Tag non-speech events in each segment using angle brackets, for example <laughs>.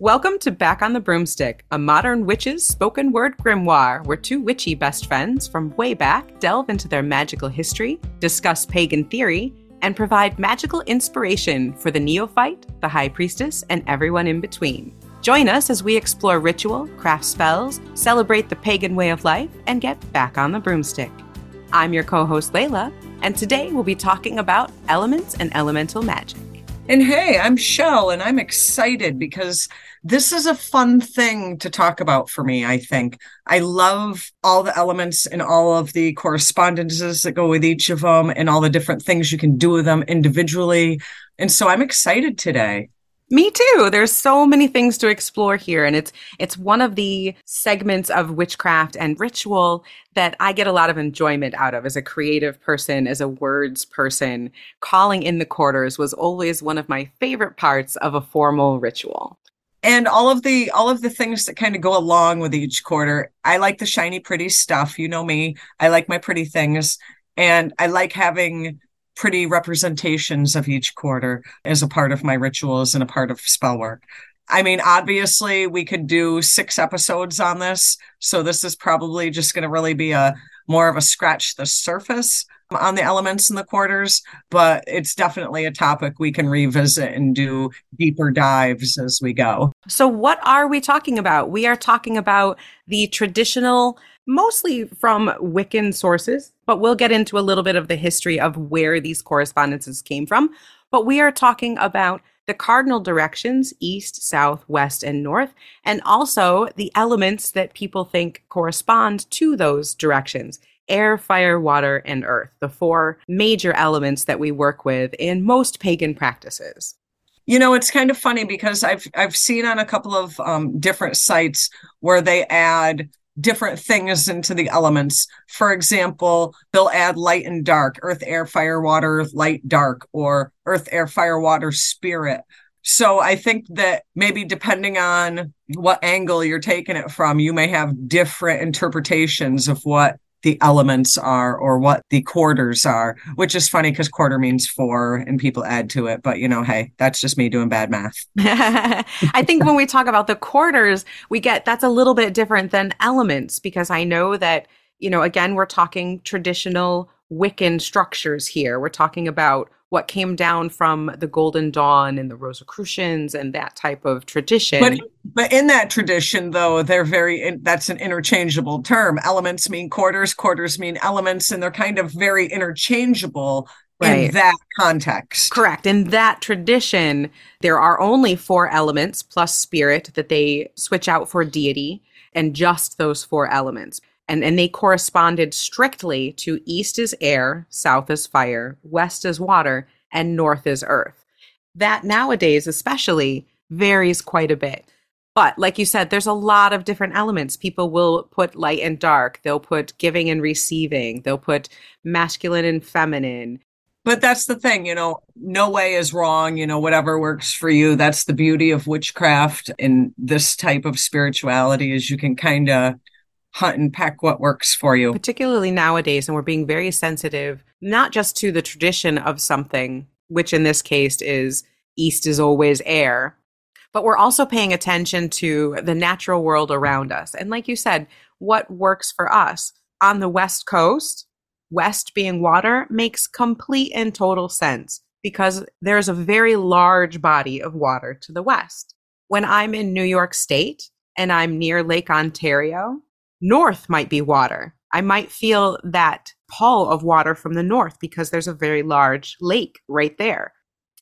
Welcome to Back on the Broomstick, a modern witch's spoken word grimoire where two witchy best friends from way back delve into their magical history, discuss pagan theory, and provide magical inspiration for the neophyte, the high priestess, and everyone in between. Join us as we explore ritual, craft spells, celebrate the pagan way of life, and get back on the broomstick. I'm your co host, Laylla, and today we'll be talking about elements and elemental magic. And hey, I'm Chelle, and I'm excited because this is a fun thing to talk about for me, I think. I love all the elements and all of the correspondences that go with each of them and all the different things you can do with them individually. And so I'm excited today. Me too. There's so many things to explore here and it's it's one of the segments of witchcraft and ritual that I get a lot of enjoyment out of as a creative person, as a words person. Calling in the quarters was always one of my favorite parts of a formal ritual and all of the all of the things that kind of go along with each quarter i like the shiny pretty stuff you know me i like my pretty things and i like having pretty representations of each quarter as a part of my rituals and a part of spell work i mean obviously we could do six episodes on this so this is probably just going to really be a more of a scratch the surface on the elements in the quarters, but it's definitely a topic we can revisit and do deeper dives as we go. So, what are we talking about? We are talking about the traditional, mostly from Wiccan sources, but we'll get into a little bit of the history of where these correspondences came from. But we are talking about the cardinal directions east, south, west, and north, and also the elements that people think correspond to those directions air, fire, water, and earth, the four major elements that we work with in most pagan practices. You know, it's kind of funny because I've I've seen on a couple of um, different sites where they add different things into the elements. For example, they'll add light and dark, earth, air, fire, water, light, dark, or earth, air, fire, water, spirit. So I think that maybe depending on what angle you're taking it from, you may have different interpretations of what the elements are or what the quarters are, which is funny because quarter means four and people add to it. But, you know, hey, that's just me doing bad math. <laughs> I think when we talk about the quarters, we get that's a little bit different than elements because I know that, you know, again, we're talking traditional Wiccan structures here. We're talking about what came down from the Golden Dawn and the Rosicrucians and that type of tradition. But, but in that tradition, though, they're very, that's an interchangeable term. Elements mean quarters, quarters mean elements, and they're kind of very interchangeable right. in that context. Correct. In that tradition, there are only four elements plus spirit that they switch out for deity and just those four elements and, and they corresponded strictly to east is air, south is fire, west is water, and north is earth. That nowadays, especially, varies quite a bit. But like you said, there's a lot of different elements. People will put light and dark, they'll put giving and receiving, they'll put masculine and feminine. But that's the thing, you know, no way is wrong, you know, whatever works for you. That's the beauty of witchcraft and this type of spirituality is you can kind of hunt and peck what works for you. Particularly nowadays, and we're being very sensitive, not just to the tradition of something, which in this case is East is always air, but we're also paying attention to the natural world around us. And like you said, what works for us on the West Coast, West being water, makes complete and total sense because there's a very large body of water to the west. When I'm in New York State and I'm near Lake Ontario, north might be water. I might feel that pull of water from the north because there's a very large lake right there.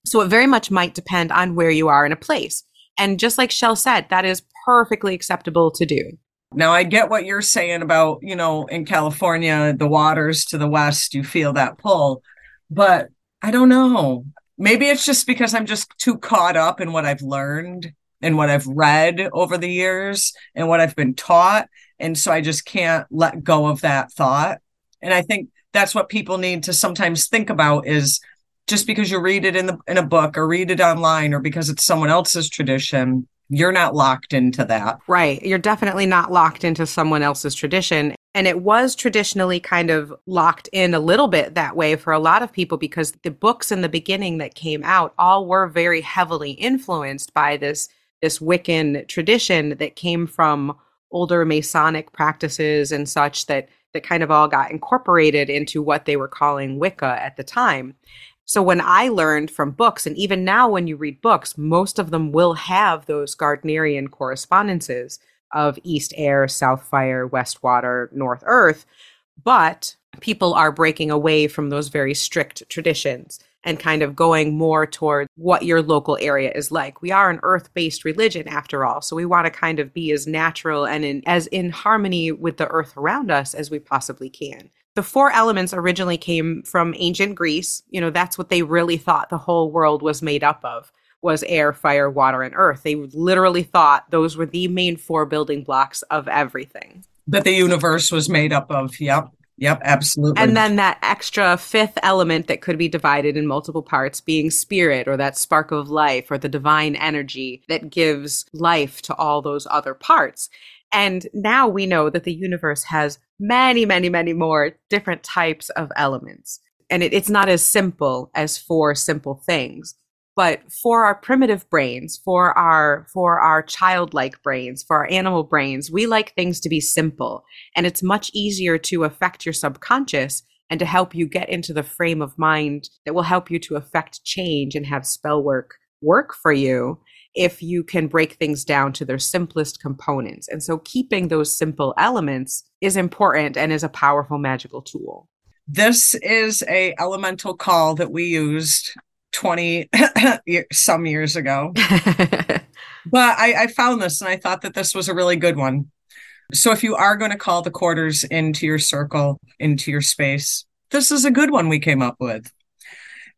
So it very much might depend on where you are in a place. And just like Chelle said, that is perfectly acceptable to do. Now, I get what you're saying about, you know, in California, the waters to the west, you feel that pull. But I don't know. Maybe it's just because I'm just too caught up in what I've learned and what I've read over the years and what I've been taught and so I just can't let go of that thought. And I think that's what people need to sometimes think about is just because you read it in the in a book or read it online or because it's someone else's tradition, you're not locked into that. Right. You're definitely not locked into someone else's tradition. And it was traditionally kind of locked in a little bit that way for a lot of people because the books in the beginning that came out all were very heavily influenced by this this Wiccan tradition that came from older Masonic practices and such that that kind of all got incorporated into what they were calling Wicca at the time. So when I learned from books, and even now when you read books, most of them will have those Gardnerian correspondences of East Air, South Fire, West Water, North Earth. But people are breaking away from those very strict traditions and kind of going more toward what your local area is like. We are an earth-based religion after all, so we want to kind of be as natural and in, as in harmony with the earth around us as we possibly can. The four elements originally came from ancient Greece. You know, that's what they really thought the whole world was made up of was air, fire, water, and earth. They literally thought those were the main four building blocks of everything. That the universe was made up of. Yep. Yep, absolutely. And then that extra fifth element that could be divided in multiple parts being spirit or that spark of life or the divine energy that gives life to all those other parts. And now we know that the universe has many, many, many more different types of elements. And it, it's not as simple as four simple things but for our primitive brains for our for our childlike brains for our animal brains we like things to be simple. And it's much easier to affect your subconscious and to help you get into the frame of mind that will help you to affect change and have spell work work for you if you can break things down to their simplest components. And so keeping those simple elements is important and is a powerful magical tool. This is a elemental call that we used 20 <laughs> some years ago. <laughs> but I, I found this and I thought that this was a really good one. So if you are going to call the quarters into your circle, into your space, this is a good one we came up with.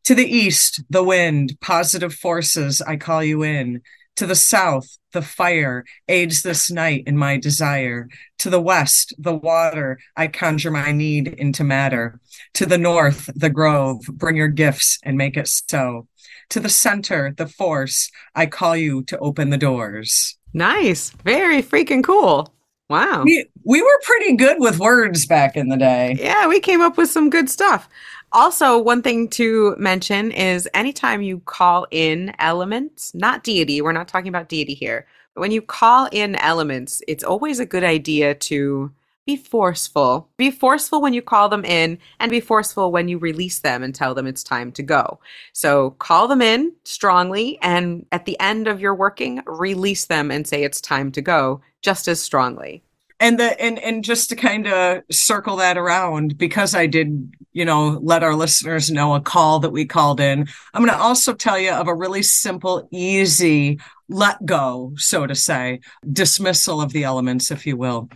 To the east, the wind, positive forces, I call you in. To the south, the fire aids this night in my desire. To the west, the water, I conjure my need into matter. To the north, the grove, bring your gifts and make it so. To the center, the force, I call you to open the doors. Nice. Very freaking cool. Wow. We, we were pretty good with words back in the day. Yeah, we came up with some good stuff. Also, one thing to mention is anytime you call in elements, not deity, we're not talking about deity here, but when you call in elements, it's always a good idea to be forceful. Be forceful when you call them in and be forceful when you release them and tell them it's time to go. So call them in strongly and at the end of your working, release them and say it's time to go just as strongly and the and and just to kind of circle that around because i did you know let our listeners know a call that we called in i'm going to also tell you of a really simple easy let go so to say dismissal of the elements if you will.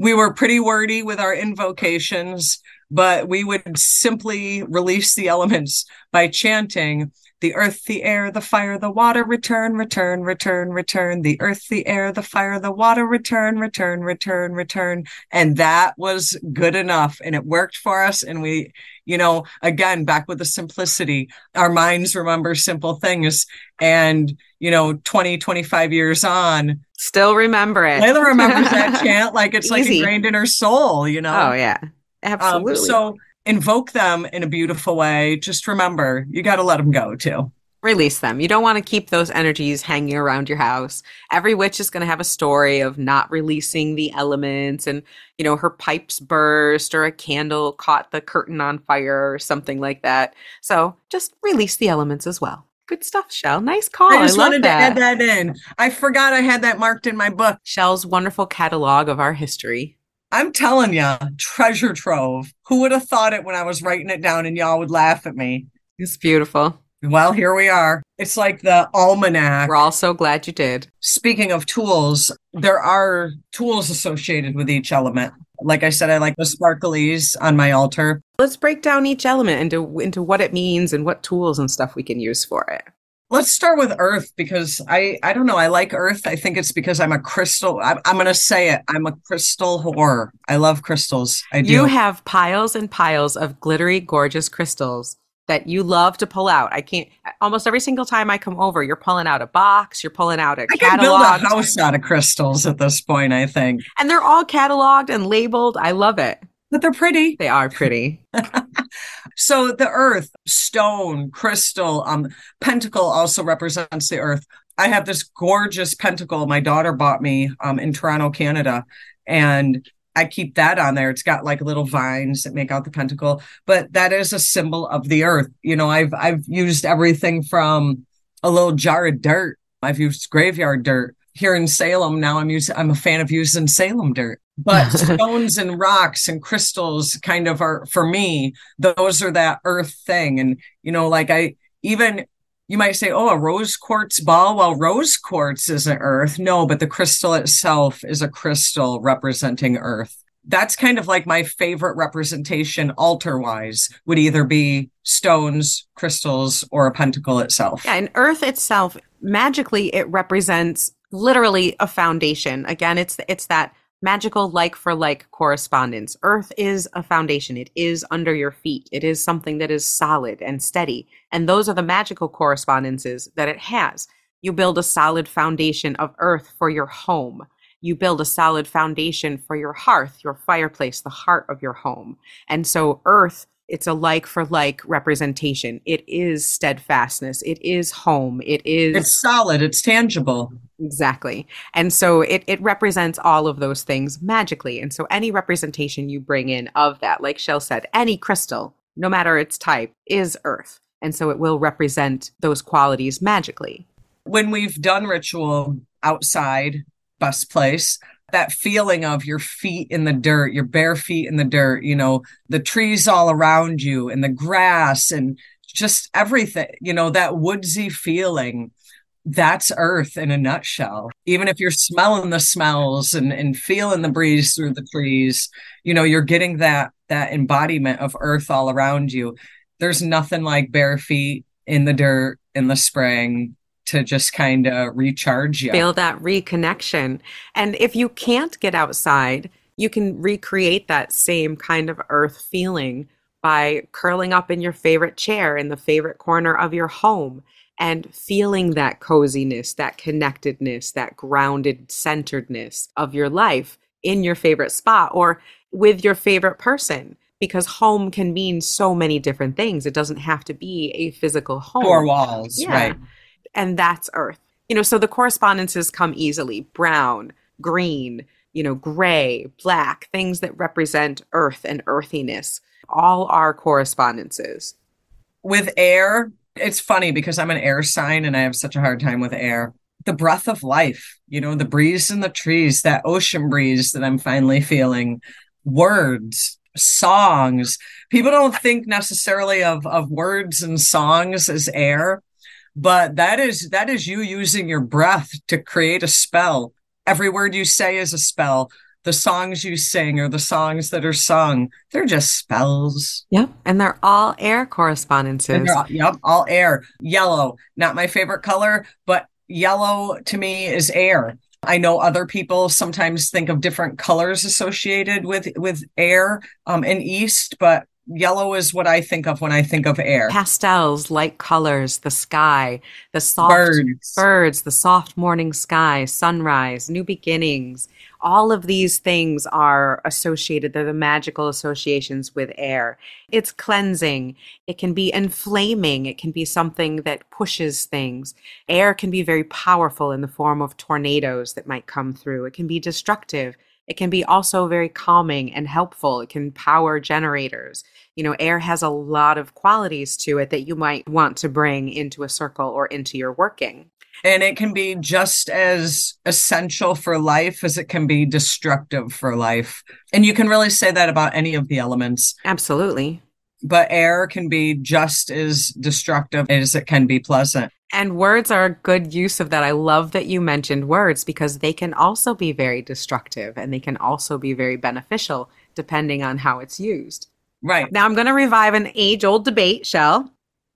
We were pretty wordy with our invocations but we would simply release the elements by chanting the earth, the air, the fire, the water, return, return, return, return. The earth, the air, the fire, the water, return, return, return, return. And that was good enough. And it worked for us. And we, you know, again, back with the simplicity, our minds remember simple things. And, you know, 20, 25 years on, still remember it. Laylla remembers that <laughs> chant like it's Easy. like ingrained in her soul, you know? Oh, yeah. Absolutely. Um, so, invoke them in a beautiful way. Just remember, you got to let them go too. Release them. You don't want to keep those energies hanging around your house. Every witch is going to have a story of not releasing the elements and, you know, her pipes burst or a candle caught the curtain on fire or something like that. So just release the elements as well. Good stuff, Chelle. Nice call. I just I wanted that. to add that in. I forgot I had that marked in my book. Chelle's wonderful catalog of our history. I'm telling you, treasure trove. Who would have thought it when I was writing it down and y'all would laugh at me? It's beautiful. Well, here we are. It's like the almanac. We're all so glad you did. Speaking of tools, there are tools associated with each element. Like I said, I like the sparklies on my altar. Let's break down each element into into what it means and what tools and stuff we can use for it. Let's start with Earth because I I don't know I like Earth. I think it's because I'm a crystal. I'm, I'm going to say it. I'm a crystal whore. I love crystals. I do. You have piles and piles of glittery, gorgeous crystals that you love to pull out. I can't. Almost every single time I come over, you're pulling out a box. You're pulling out a I catalog. I can build a house out of crystals at this point. I think, and they're all cataloged and labeled. I love it. But they're pretty. They are pretty. <laughs> so the earth, stone, crystal, um, pentacle also represents the earth. I have this gorgeous pentacle my daughter bought me um, in Toronto, Canada. And I keep that on there. It's got like little vines that make out the pentacle, but that is a symbol of the earth. You know, I've I've used everything from a little jar of dirt. I've used graveyard dirt. Here in Salem now I'm using I'm a fan of using Salem dirt. But <laughs> stones and rocks and crystals kind of are for me, those are that earth thing. And you know, like I even you might say, oh, a rose quartz ball. Well, rose quartz isn't earth. No, but the crystal itself is a crystal representing earth. That's kind of like my favorite representation, altar wise, would either be stones, crystals, or a pentacle itself. Yeah, and earth itself, magically, it represents literally a foundation. Again, it's it's that magical like for like correspondence. Earth is a foundation. It is under your feet. It is something that is solid and steady. And those are the magical correspondences that it has. You build a solid foundation of earth for your home. You build a solid foundation for your hearth, your fireplace, the heart of your home. And so earth it's a like for like representation. It is steadfastness. It is home. It is It's solid, it's tangible. Exactly. And so it, it represents all of those things magically. And so any representation you bring in of that, like Chelle said, any crystal, no matter its type, is earth. And so it will represent those qualities magically. When we've done ritual outside, best place, that feeling of your feet in the dirt, your bare feet in the dirt, you know, the trees all around you and the grass and just everything, you know, that woodsy feeling. That's earth in a nutshell. Even if you're smelling the smells and, and feeling the breeze through the trees, you know, you're getting that that embodiment of earth all around you. There's nothing like bare feet in the dirt in the spring to just kind of recharge you. Feel that reconnection. And if you can't get outside, you can recreate that same kind of earth feeling by curling up in your favorite chair in the favorite corner of your home and feeling that coziness, that connectedness, that grounded centeredness of your life in your favorite spot or with your favorite person because home can mean so many different things. It doesn't have to be a physical home. Four walls, Yeah. right? And that's earth. You know, so the correspondences come easily brown, green, you know, gray, black, things that represent earth and earthiness. All are correspondences. With air, it's funny because I'm an air sign and I have such a hard time with air. The breath of life, you know, the breeze in the trees, that ocean breeze that I'm finally feeling, words, songs. People don't think necessarily of, of words and songs as air, but that is that is you using your breath to create a spell. Every word you say is a spell. The songs you sing or the songs that are sung, they're just spells. Yep. And they're all air correspondences. All, yep, all air. Yellow, not my favorite color, but yellow to me is air. I know other people sometimes think of different colors associated with with air um, in East, but yellow is what I think of when I think of air. Pastels, light colors, the sky, the soft Birds. birds, the soft morning sky, sunrise, new beginnings. All of these things are associated. They're the magical associations with air. It's cleansing. It can be inflaming. It can be something that pushes things. Air can be very powerful in the form of tornadoes that might come through. It can be destructive. It can be also very calming and helpful. It can power generators. You know, air has a lot of qualities to it that you might want to bring into a circle or into your working. and it can be just as essential for life as it can be destructive for life. And you can really say that about any of the elements, Absolutely. but air can be just as destructive as it can be pleasant. And words are a good use of that. I love that you mentioned words because they can also be very destructive and they can also be very beneficial depending on how it's used. Right. Now, I'm going to revive an age old debate, Chelle.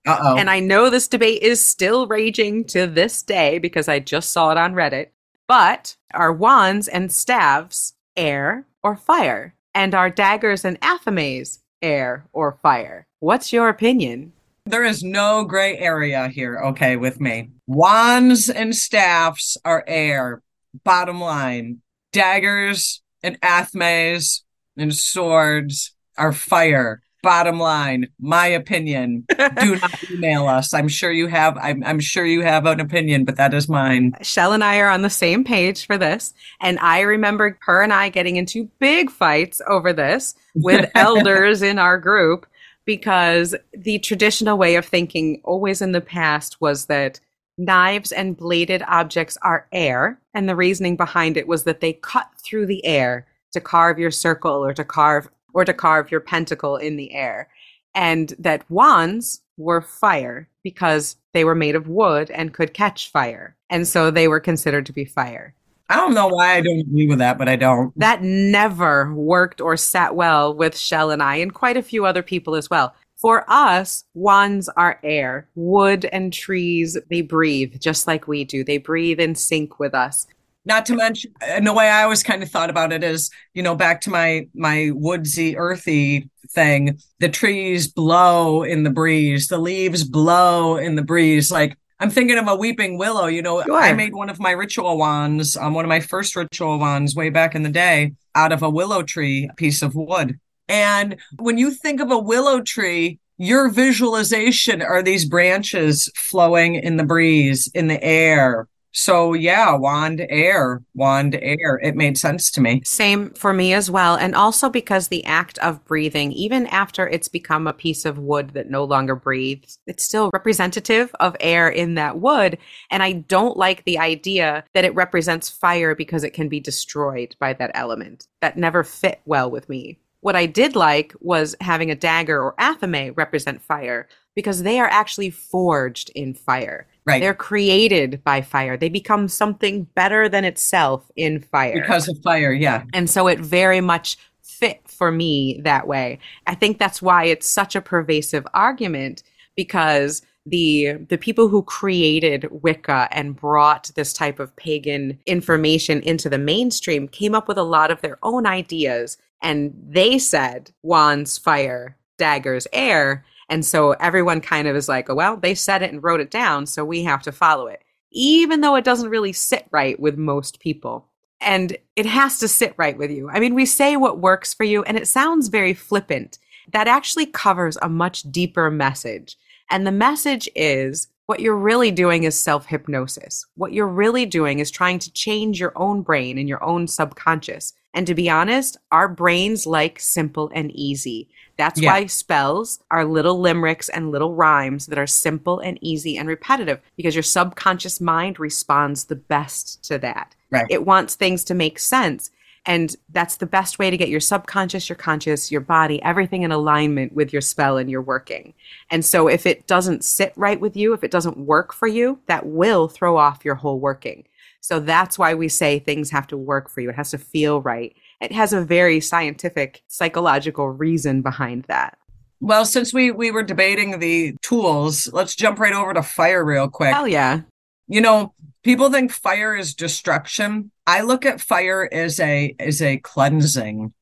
Uh oh. And I know this debate is still raging to this day because I just saw it on Reddit. But are wands and staves air or fire? And are daggers and athames air or fire? What's your opinion? There is no gray area here, okay, with me. Wands and staffs are air. Bottom line. Daggers and athames and swords are fire. bottom line, my opinion. Do <laughs> not email us. I'm sure you have I'm I'm sure you have an opinion, but that is mine. Chelle and I are on the same page for this. And I remember her and I getting into big fights over this with <laughs> elders in our group because the traditional way of thinking always in the past was that knives and bladed objects are air. And the reasoning behind it was that they cut through the air to carve your circle or to carve or to carve your pentacle in the air. And that wands were fire because they were made of wood and could catch fire. And so they were considered to be fire. I don't know why I don't agree with that, but I don't. That never worked or sat well with Chelle and I, and quite a few other people as well. For us, wands are air. Wood and trees, they breathe just like we do. They breathe in sync with us. Not to mention, and the way I always kind of thought about it is, you know, back to my my woodsy, earthy thing. The trees blow in the breeze. The leaves blow in the breeze. Like I'm thinking of a weeping willow. You know, Sure. I made one of my ritual wands, um, one of my first ritual wands way back in the day, out of a willow tree piece of wood. And when you think of a willow tree, your visualization are these branches flowing in the breeze, in the air. So yeah, wand air, wand air. It made sense to me. Same for me as well. And also because the act of breathing, even after it's become a piece of wood that no longer breathes, it's still representative of air in that wood. And I don't like the idea that it represents fire because it can be destroyed by that element. That never fit well with me. What I did like was having a dagger or athame represent fire because they are actually forged in fire. Right. They're created by fire. They become something better than itself in fire. because of fire, yeah. And so it very much fit for me that way. I think that's why it's such a pervasive argument because the the people who created Wicca and brought this type of pagan information into the mainstream came up with a lot of their own ideas and they said wands fire, daggers air, and so everyone kind of is like, oh, well, they said it and wrote it down, so we have to follow it. Even though it doesn't really sit right with most people and it has to sit right with you. I mean, we say what works for you, and it sounds very flippant. That actually covers a much deeper message. And the message is what you're really doing is self hypnosis. What you're really doing is trying to change your own brain and your own subconscious. And to be honest, our brains like simple and easy. That's Yeah. why spells are little limericks and little rhymes that are simple and easy and repetitive because your subconscious mind responds the best to that. Right. It wants things to make sense. And that's the best way to get your subconscious, your conscious, your body, everything in alignment with your spell and your working. And so if it doesn't sit right with you, if it doesn't work for you, that will throw off your whole working. So that's why we say things have to work for you. It has to feel right. It has a very scientific, psychological reason behind that. Well, since we we were debating the tools, let's jump right over to fire real quick. Hell yeah. You know, people think fire is destruction. I look at fire as a as a cleansing.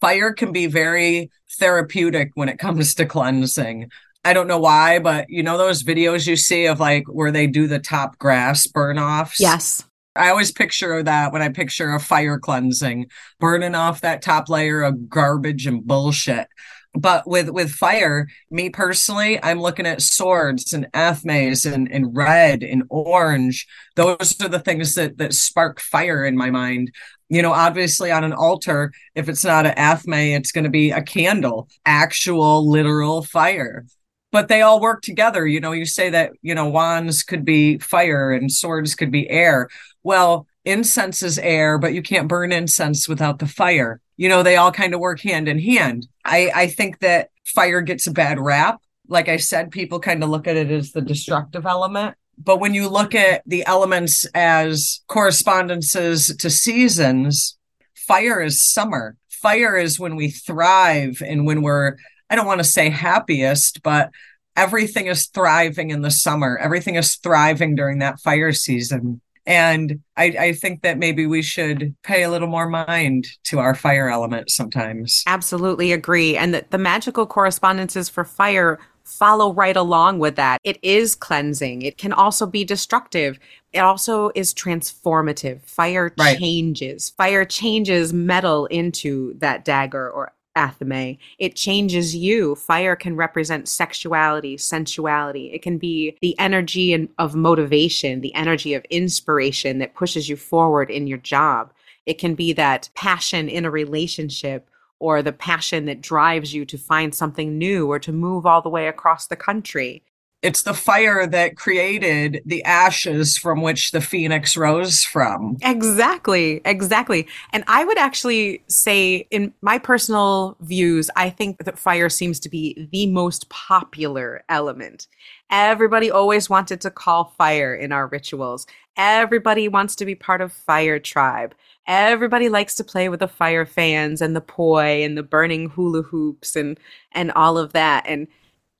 Fire can be very therapeutic when it comes to cleansing. I don't know why, but you know those videos you see of like where they do the top grass burn offs? Yes. I always picture that when I picture a fire cleansing, burning off that top layer of garbage and bullshit. But with with fire, me personally, I'm looking at swords and athames and, and red and orange. Those are the things that that spark fire in my mind. You know, obviously on an altar, if it's not an athame, it's going to be a candle, actual literal fire but they all work together. You know, you say that, you know, wands could be fire and swords could be air. Well, incense is air, but you can't burn incense without the fire. You know, they all kind of work hand in hand. I, I think that fire gets a bad rap. Like I said, people kind of look at it as the destructive element. But when you look at the elements as correspondences to seasons, fire is summer. Fire is when we thrive and when we're I don't want to say happiest, but everything is thriving in the summer. Everything is thriving during that fire season. And I, I think that maybe we should pay a little more mind to our fire element sometimes. Absolutely agree. And the, the magical correspondences for fire follow right along with that. It is cleansing. It can also be destructive. It also is transformative. Fire Right. changes. Fire changes metal into that dagger or Athame. It changes you. Fire can represent sexuality, sensuality. It can be the energy and- of motivation, the energy of inspiration that pushes you forward in your job. It can be that passion in a relationship or the passion that drives you to find something new or to move all the way across the country. It's the fire that created the ashes from which the phoenix rose from. Exactly, exactly. And I would actually say, in my personal views, I think that fire seems to be the most popular element. Everybody always wanted to call fire in our rituals. Everybody wants to be part of Fire Tribe. Everybody likes to play with the fire fans and the poi and the burning hula hoops and and all of that. And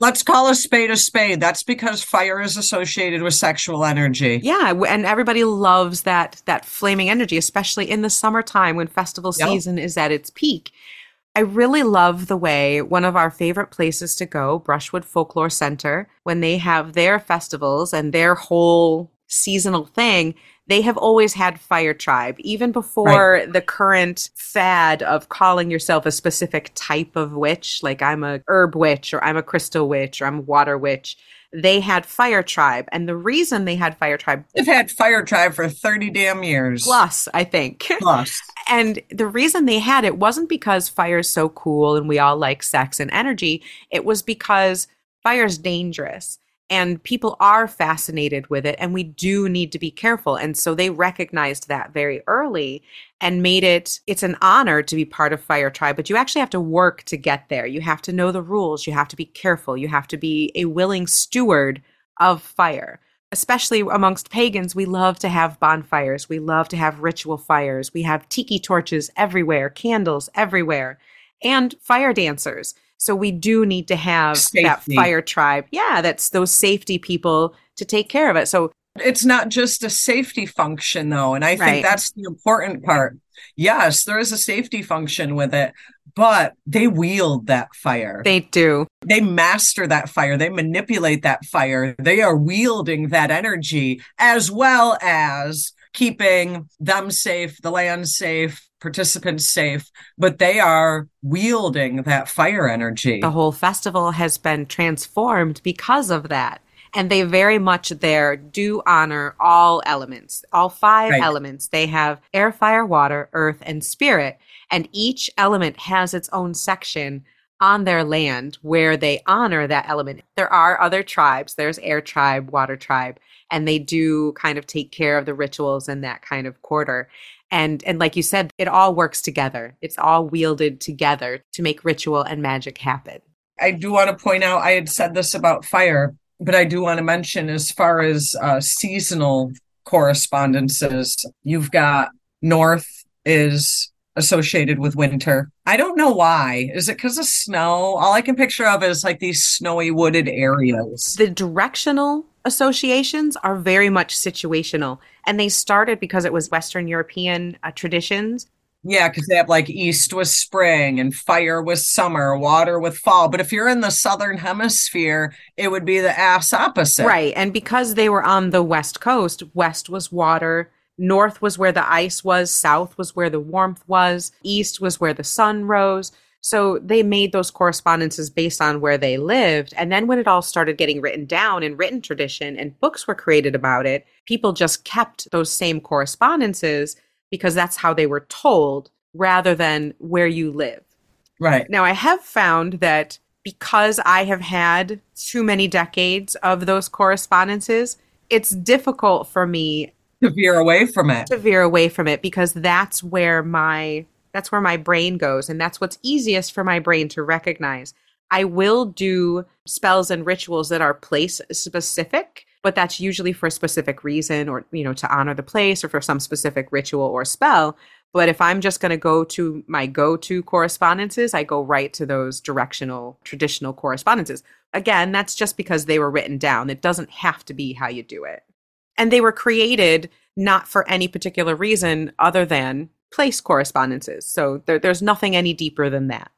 Let's call a spade a spade. That's because fire is associated with sexual energy. Yeah, and everybody loves that that flaming energy, especially in the summertime when festival Yep. season is at its peak. I really love the way one of our favorite places to go, Brushwood Folklore Center, when they have their festivals and their whole seasonal thing, they have always had Fire Tribe, even before the current fad of calling yourself a specific type of witch, like I'm a herb witch or I'm a crystal witch or I'm a water witch. They had Fire Tribe. And the reason they had Fire Tribe, They've had fire tribe for 30 damn years. plus, I think, <laughs> Plus. And the reason they had it wasn't because fire's so cool and we all like sex and energy. It was because fire's dangerous and people are fascinated with it and we do need to be careful. And so they recognized that very early and made it it's an honor to be part of Fire Tribe, but you actually have to work to get there. You have to know the rules, you have to be careful, you have to be a willing steward of fire especially amongst pagans, we love to have bonfires. We love to have ritual fires. We have tiki torches everywhere, candles everywhere, and fire dancers. So we do need to have that fire tribe. Yeah, that's those safety people to take care of it. So It's not just a safety function, though. And I Right. think that's the important part. Yes, there is a safety function with it, but they wield that fire. they do. they master that fire they manipulate that fire they are wielding that energy as well as keeping them safe the land safe participants safe but they are wielding that fire energy The whole festival has been transformed because of that. And they very much there do honor all elements, all five Right. elements. They have air, fire, water, earth, and spirit. And each element has its own section on their land where they honor that element. There are other tribes. There's air tribe, water tribe, and they do kind of take care of the rituals in that kind of quarter. And and like you said, it all works together. It's all wielded together to make ritual and magic happen. I do want to point out I had said this about fire, but I do want to mention as far as uh, seasonal correspondences, you've got North is associated with winter. I don't know why. Is it because of snow? All I can picture of is like these snowy wooded areas. the directional associations are very much situational and they started because it was western european uh, traditions Yeah, because they have like east was spring and fire was summer, water with fall. But if you're in the southern hemisphere, it would be the ass opposite. right and because they were on the west coast west was water north was where the ice was south was where the warmth was east was where the sun rose. So they made those correspondences based on where they lived. And then when it all started getting written down in written tradition and books were created about it people just kept those same correspondences because that's how they were told rather than where you live. Right. Now, I have found that because I have had too many decades of those correspondences, it's difficult for me To veer away from it. to veer away from it because that's where my that's where my brain goes and that's what's easiest for my brain to recognize. I will do spells and rituals that are place specific, but that's usually for a specific reason or you know to honor the place or for some specific ritual or spell. But if I'm just going to go to my go-to correspondences, I go right to those directional traditional correspondences. Again, that's just because they were written down. It doesn't have to be how you do it. And they were created not for any particular reason other than place correspondences. So there, there's nothing any deeper than that.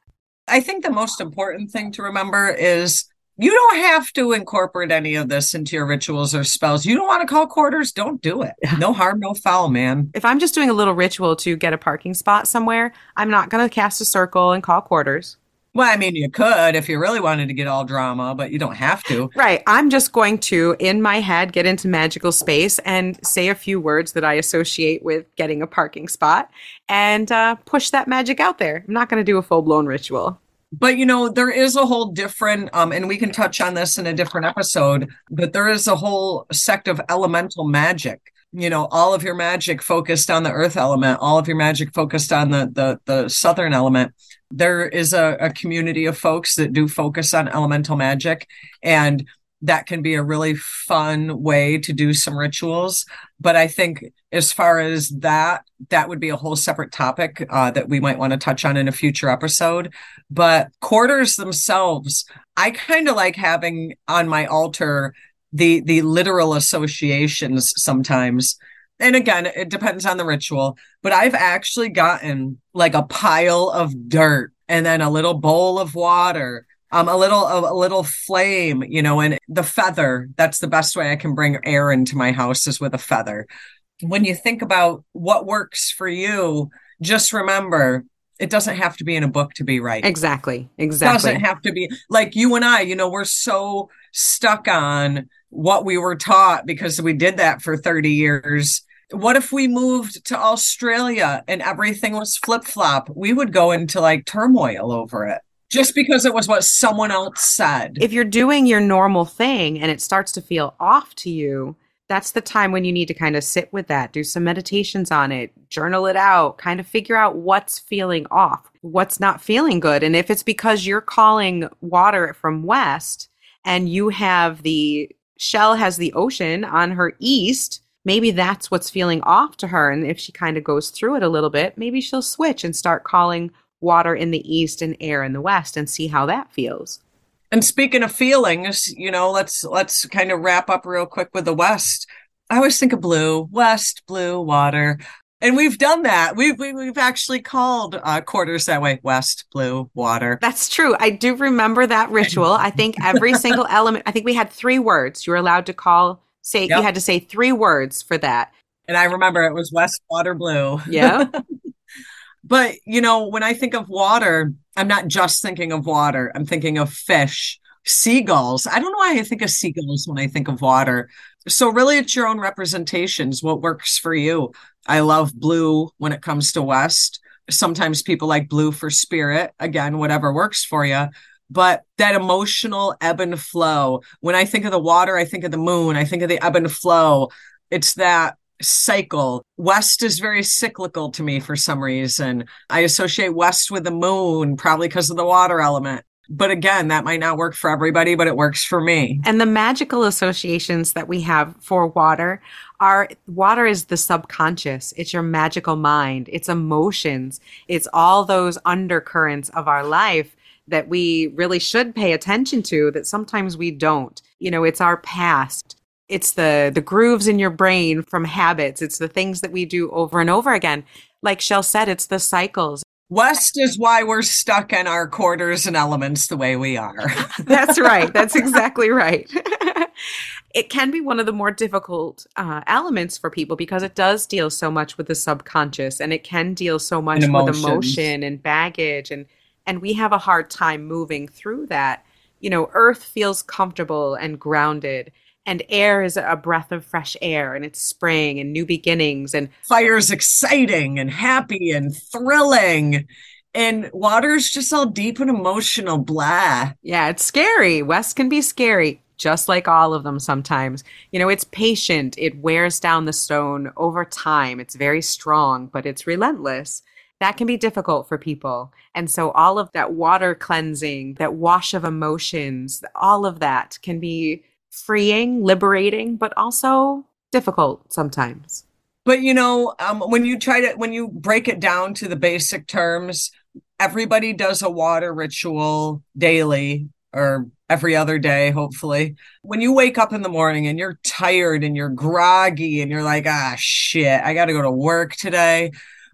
I think the most important thing to remember is You don't have to incorporate any of this into your rituals or spells. You don't want to call quarters, don't do it. No harm, no foul, man. If I'm just doing a little ritual to get a parking spot somewhere, I'm not going to cast a circle and call quarters. Well, I mean, you could if you really wanted to get all drama, but you don't have to. Right. I'm just going to, in my head, get into magical space and say a few words that I associate with getting a parking spot and uh, push that magic out there. I'm not going to do a full blown ritual. But you know, there is a whole different, um, and we can touch on this in a different episode, but there is a whole sect of elemental magic you know all of your magic focused on the earth element all of your magic focused on the the, the southern element there is a, a community of folks that do focus on elemental magic and that can be a really fun way to do some rituals. But i think as far as that that would be a whole separate topic uh, that we might want to touch on in a future episode. But quarters themselves i kind of like having on my altar the the literal associations sometimes and again it depends on the ritual but i've actually gotten like a pile of dirt and then a little bowl of water um a little a, a little flame you know and the feather that's the best way i can bring air into my house is with a feather. When you think about what works for you just remember it doesn't have to be in a book to be right. Exactly. Exactly. It doesn't have to be like you and I, you know, we're so stuck on what we were taught because we did that for 30 years. What if we moved to Australia and everything was flip flop? We would go into like turmoil over it just because it was what someone else said. If you're doing your normal thing and it starts to feel off to you, that's the time when you need to kind of sit with that, do some meditations on it, journal it out, kind of figure out what's feeling off, what's not feeling good. And if it's because you're calling water from west and you have the Chelle has the ocean on her east, maybe that's what's feeling off to her. And if she kind of goes through it a little bit, maybe she'll switch and start calling water in the east and air in the west and see how that feels. And speaking of feelings, you know, let's let's kind of wrap up real quick with the West. I always think of blue, West, blue, water. And we've done that. We've we, have we have actually called uh, quarters that way: West, blue, water. That's true. I do remember that ritual. I think every <laughs> single element. I think we had three words. You were allowed to call. Say yep. you had to say three words for that. And I remember it was West, water, blue. Yeah. <laughs> but you know, when I think of water, I'm not just thinking of water. I'm thinking of fish, seagulls. I don't know why I think of seagulls when I think of water. So really it's your own representations, what works for you. I love blue when it comes to West. Sometimes people like blue for spirit. Again, whatever works for you. But that emotional ebb and flow. When I think of the water, I think of the moon. I think of the ebb and flow. It's that cycle. West is very cyclical to me for some reason. I associate West with the moon, probably because of the water element. But again, that might not work for everybody, but it works for me. And the magical associations that we have for water are water is the subconscious. It's your magical mind. It's emotions. It's all those undercurrents of our life that we really should pay attention to that sometimes we don't. You know, it's our past. It's the the grooves in your brain from habits. It's the things that we do over and over again. Like Chelle said, it's the cycles. West is why we're stuck in our quarters and elements the way we are. <laughs> That's right. That's <laughs> exactly right. <laughs> it can be one of the more difficult uh, elements for people because it does deal so much with the subconscious and it can deal so much with emotion and baggage and and we have a hard time moving through that. You know, earth feels comfortable and grounded and air is a breath of fresh air and it's spring and new beginnings and fire is exciting and happy and thrilling and water is just all deep and emotional blah. Yeah it's scary. West can be scary just like all of them sometimes. You know it's patient. It wears down the stone over time. It's very strong but it's relentless. That can be difficult for people. And so all of that water cleansing, that wash of emotions, all of that can be freeing, liberating, but also difficult sometimes. But you know, um, when you try to when you break it down to the basic terms, everybody does a water ritual daily or every other day, hopefully. When you wake up in the morning and you're tired and you're groggy and you're like, ah, shit, I got to go to work today.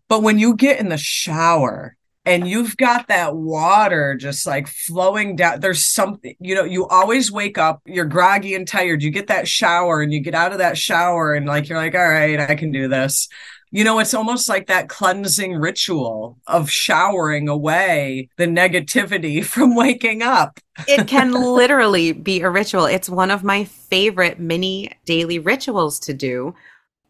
But when you get in the shower and you've got that water just like flowing down. There's something, you know, you always wake up, you're groggy and tired. You get that shower and you get out of that shower and like, you're like, all right, I can do this. You know, it's almost like that cleansing ritual of showering away the negativity <laughs> from waking up. it can <laughs> literally be a ritual. It's one of my favorite mini daily rituals to do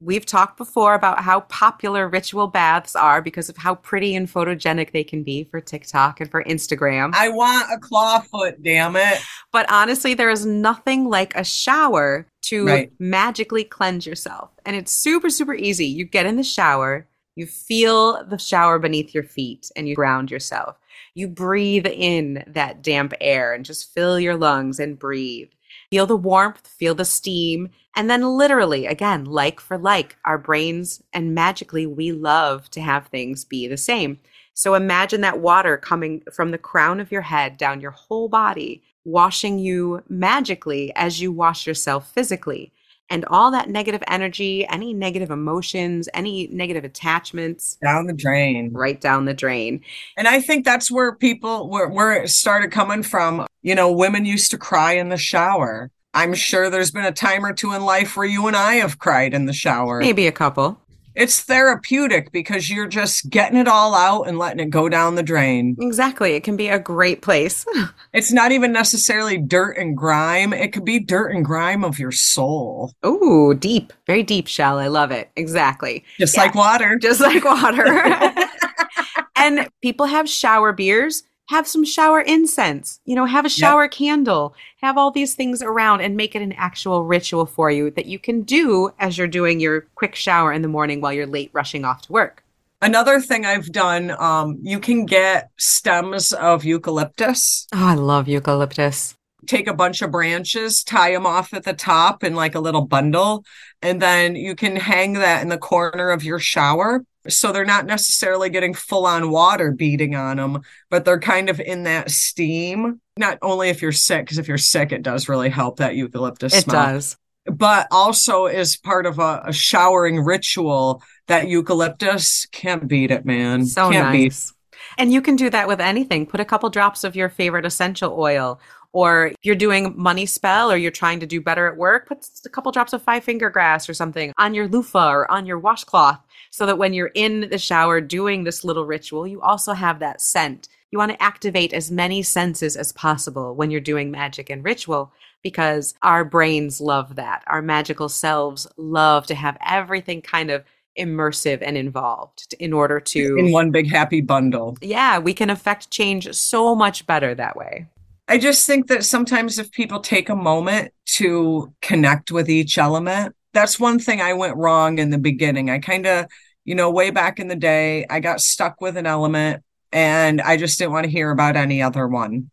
We've talked before about how popular ritual baths are because of how pretty and photogenic they can be for TikTok and for Instagram. I want a claw foot, damn it. But honestly, there is nothing like a shower to right. magically cleanse yourself. And it's super, super easy. You get in the shower, you feel the shower beneath your feet, and you ground yourself. You breathe in that damp air and just fill your lungs and breathe. Feel the warmth, feel the steam, and then literally, again, like for like, our brains and magically we love to have things be the same. So imagine that water coming from the crown of your head down your whole body, washing you magically as you wash yourself physically and all that negative energy, any negative emotions, any negative attachments down the drain, right down the drain. And I think that's where people where, where it started coming from. You know, women used to cry in the shower. I'm sure there's been a time or two in life where you and I have cried in the shower. Maybe a couple it's therapeutic because you're just getting it all out and letting it go down the drain. Exactly. It can be a great place. <laughs> it's not even necessarily dirt and grime. It could be dirt and grime of your soul. Oh, deep. Very deep Chelle. I love it. Exactly. Just yeah. like water. Just like water. <laughs> and people have shower beers have some shower incense, you know, have a shower yep. candle, have all these things around and make it an actual ritual for you that you can do as you're doing your quick shower in the morning while you're late rushing off to work. Another thing I've done, um, you can get stems of eucalyptus. Oh, I love eucalyptus. Take a bunch of branches, tie them off at the top in like a little bundle, and then you can hang that in the corner of your shower so they're not necessarily getting full on water beating on them, but they're kind of in that steam. Not only if you're sick, because if you're sick, it does really help that eucalyptus it smell. does. But also is part of a, a, showering ritual that eucalyptus can't beat it, man. So can't nice. Beat. And you can do that with anything. Put a couple drops of your favorite essential oil or you're doing money spell or you're trying to do better at work, put a couple drops of five finger grass or something on your loofah or on your washcloth so that when you're in the shower doing this little ritual, you also have that scent. You want to activate as many senses as possible when you're doing magic and ritual because our brains love that. Our magical selves love to have everything kind of immersive and involved in order to in one big happy bundle. Yeah, we can affect change so much better that way. I just think that sometimes if people take a moment to connect with each element, that's one thing I went wrong in the beginning. I kind of, you know, way back in the day, I got stuck with an element and I just didn't want to hear about any other one.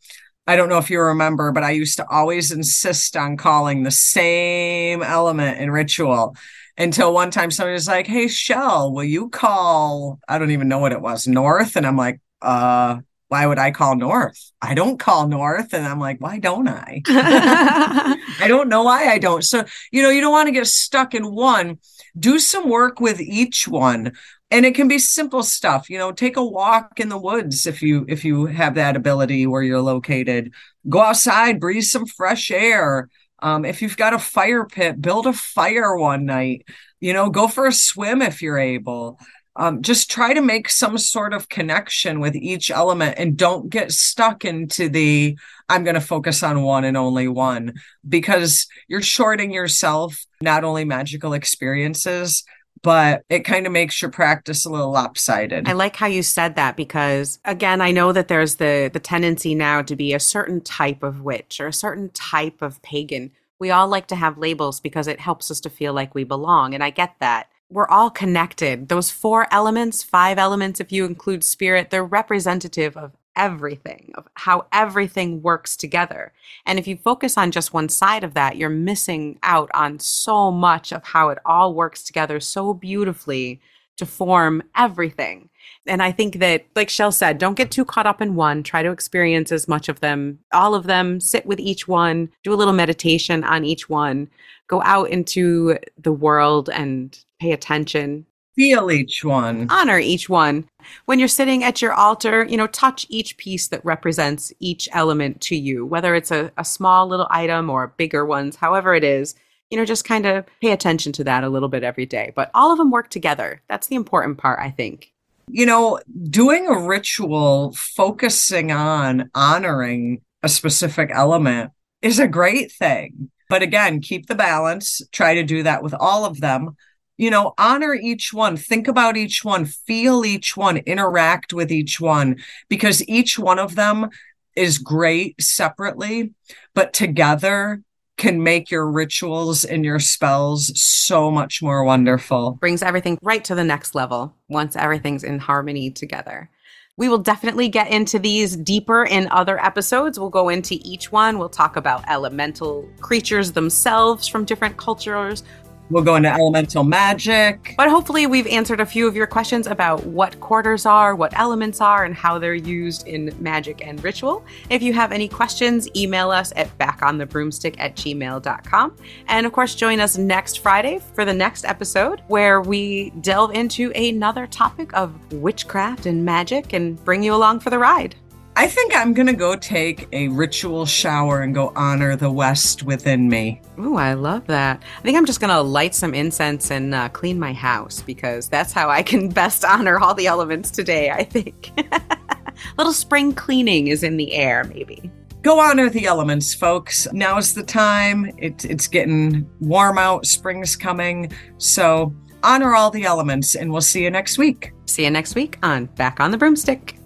I don't know if you remember, but I used to always insist on calling the same element in ritual until one time somebody was like, Hey, Chelle, will you call? I don't even know what it was, North. And I'm like, uh, why would I call North? I don't call North. And I'm like, why don't I? <laughs> I don't know why I don't. So, you know, you don't want to get stuck in one. Do some work with each one. And it can be simple stuff, you know, take a walk in the woods if you if you have that ability where you're located. Go outside, breathe some fresh air. Um, if you've got a fire pit, build a fire one night. You know, go for a swim if you're able um, just try to make some sort of connection with each element and don't get stuck into the i'm going to focus on one and only one because you're shorting yourself not only magical experiences but it kind of makes your practice a little lopsided. I like how you said that because again, I know that there's the the tendency now to be a certain type of witch or a certain type of pagan. We all like to have labels because it helps us to feel like we belong and I get that we're all connected. Those four elements, five elements, if you include spirit, they're representative of everything, of how everything works together. And if you focus on just one side of that, you're missing out on so much of how it all works together so beautifully to form everything. And I think that, like Chelle said, don't get too caught up in one. Try to experience as much of them, all of them, sit with each one, do a little meditation on each one, go out into the world and pay attention. Feel each one. Honor each one. When you're sitting at your altar, you know, touch each piece that represents each element to you, whether it's a, a small little item or bigger ones, however it is. You know, just kind of pay attention to that a little bit every day. But all of them work together. That's the important part, I think. You know, doing a ritual focusing on honoring a specific element is a great thing. But again, keep the balance. Try to do that with all of them you know, honor each one, think about each one, feel each one, interact with each one, because each one of them is great separately, but together can make your rituals and your spells so much more wonderful. Brings everything right to the next level once everything's in harmony together. We will definitely get into these deeper in other episodes. We'll go into each one. We'll talk about elemental creatures themselves from different cultures. We'll go into elemental magic. But hopefully, we've answered a few of your questions about what quarters are, what elements are, and how they're used in magic and ritual. If you have any questions, email us at backonthebroomstick at gmail.com. And of course, join us next Friday for the next episode where we delve into another topic of witchcraft and magic and bring you along for the ride. I think I'm going to go take a ritual shower and go honor the West within me. Ooh, I love that. I think I'm just going to light some incense and uh, clean my house because that's how I can <laughs> best honor all the elements today, I think. <laughs> Little spring cleaning is in the air, maybe. Go honor the elements, folks. Now's the time. It, it's getting warm out, spring's coming. So honor all the elements, and we'll see you next week. See you next week on Back on the Broomstick.